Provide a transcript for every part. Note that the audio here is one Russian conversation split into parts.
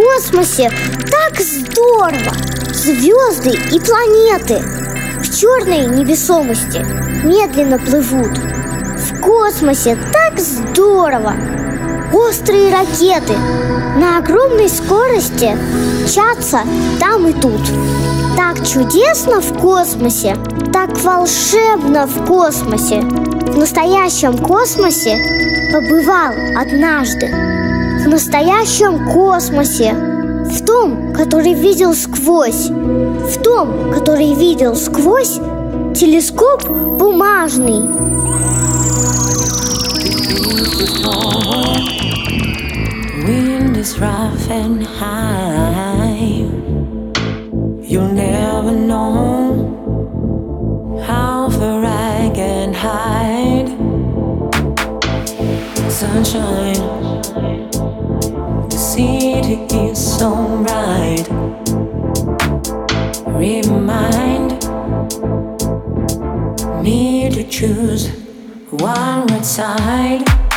космосе так здорово! Звезды и планеты в черной невесомости медленно плывут. В космосе так здорово! Острые ракеты на огромной скорости мчатся там и тут. Так чудесно в космосе, так волшебно в космосе. В настоящем космосе побывал однажды. Настоящем космосе. В том, который видел сквозь. В том, который видел сквозь телескоп бумажный. Wind is rough and high. You'll never know how far I can hide. Sunshine, is so bright. Remind me to choose one red side.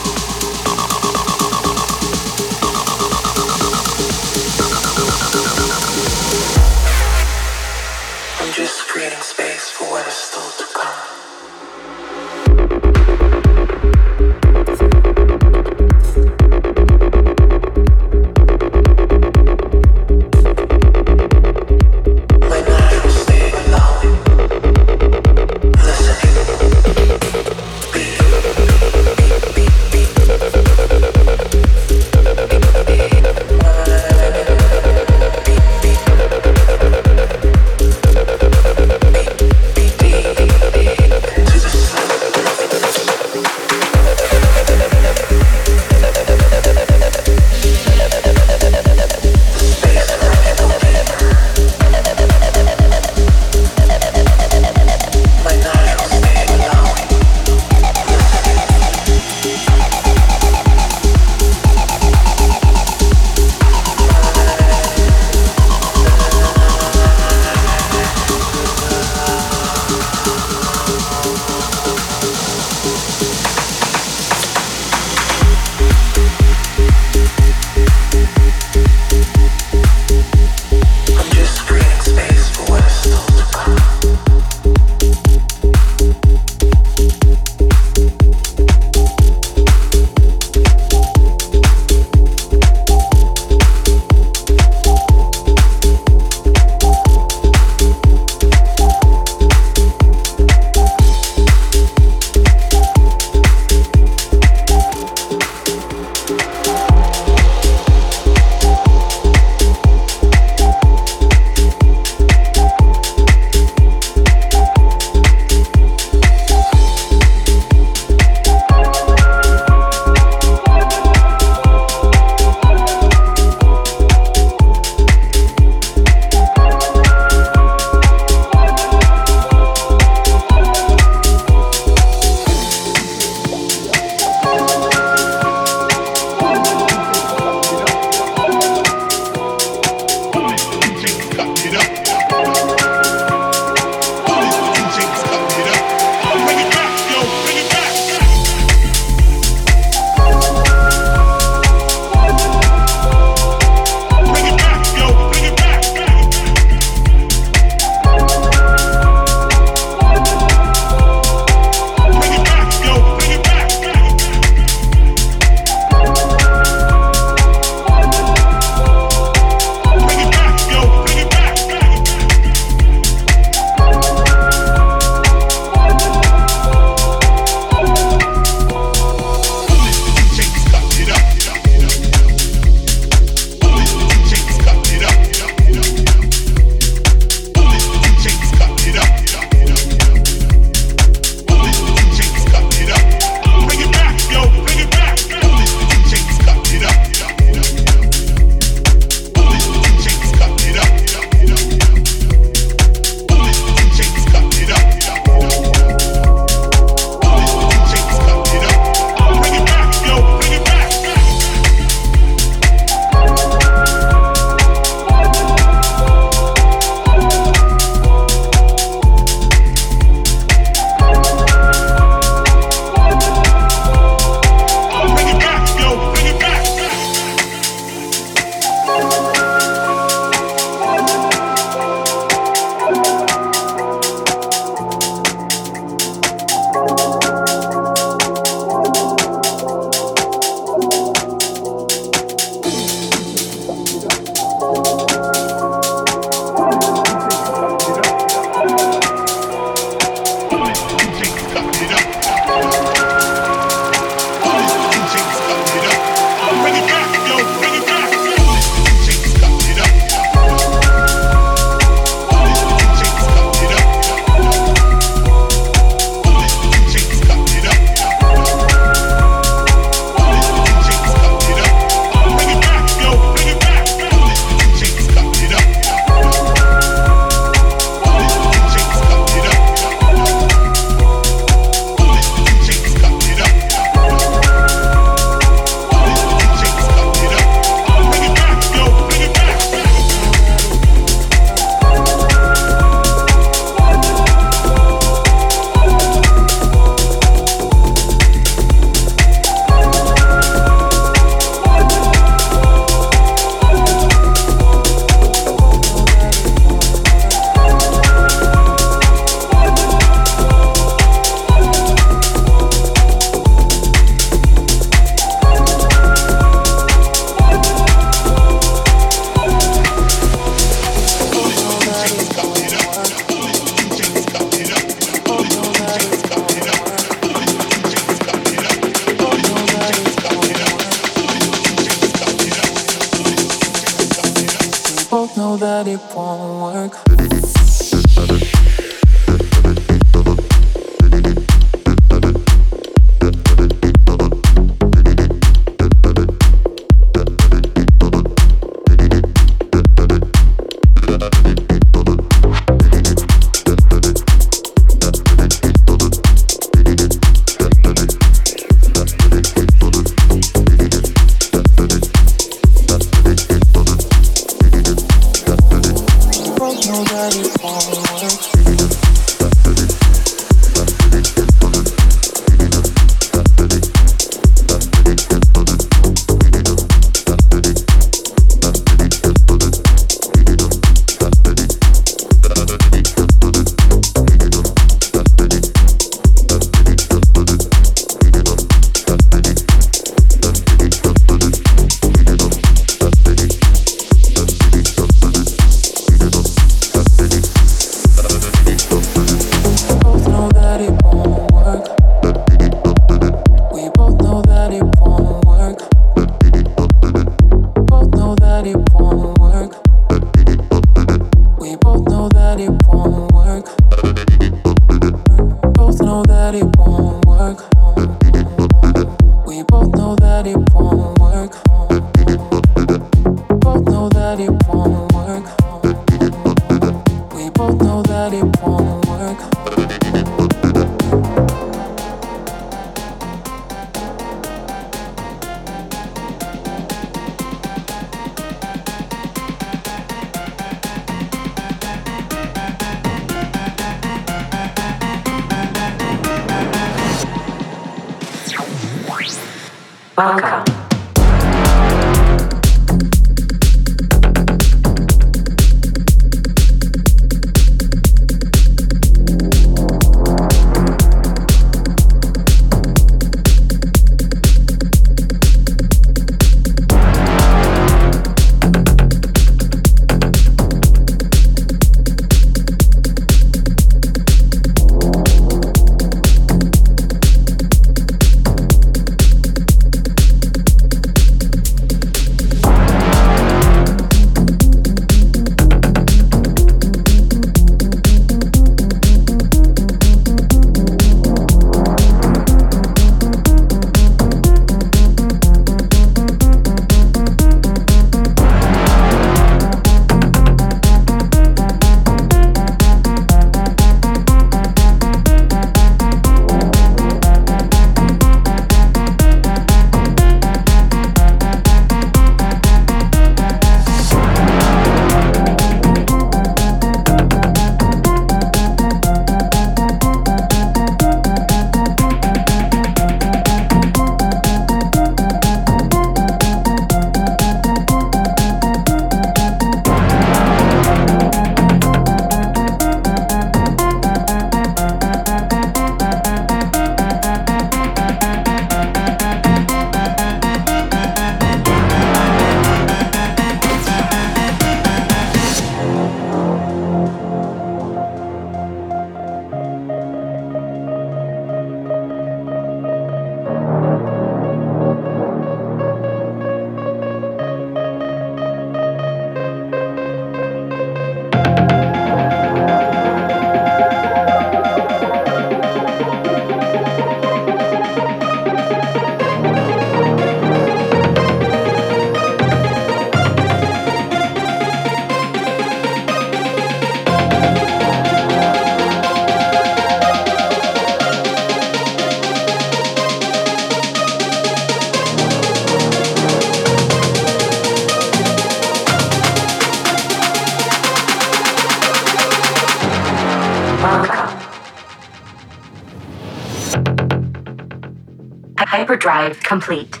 drive complete.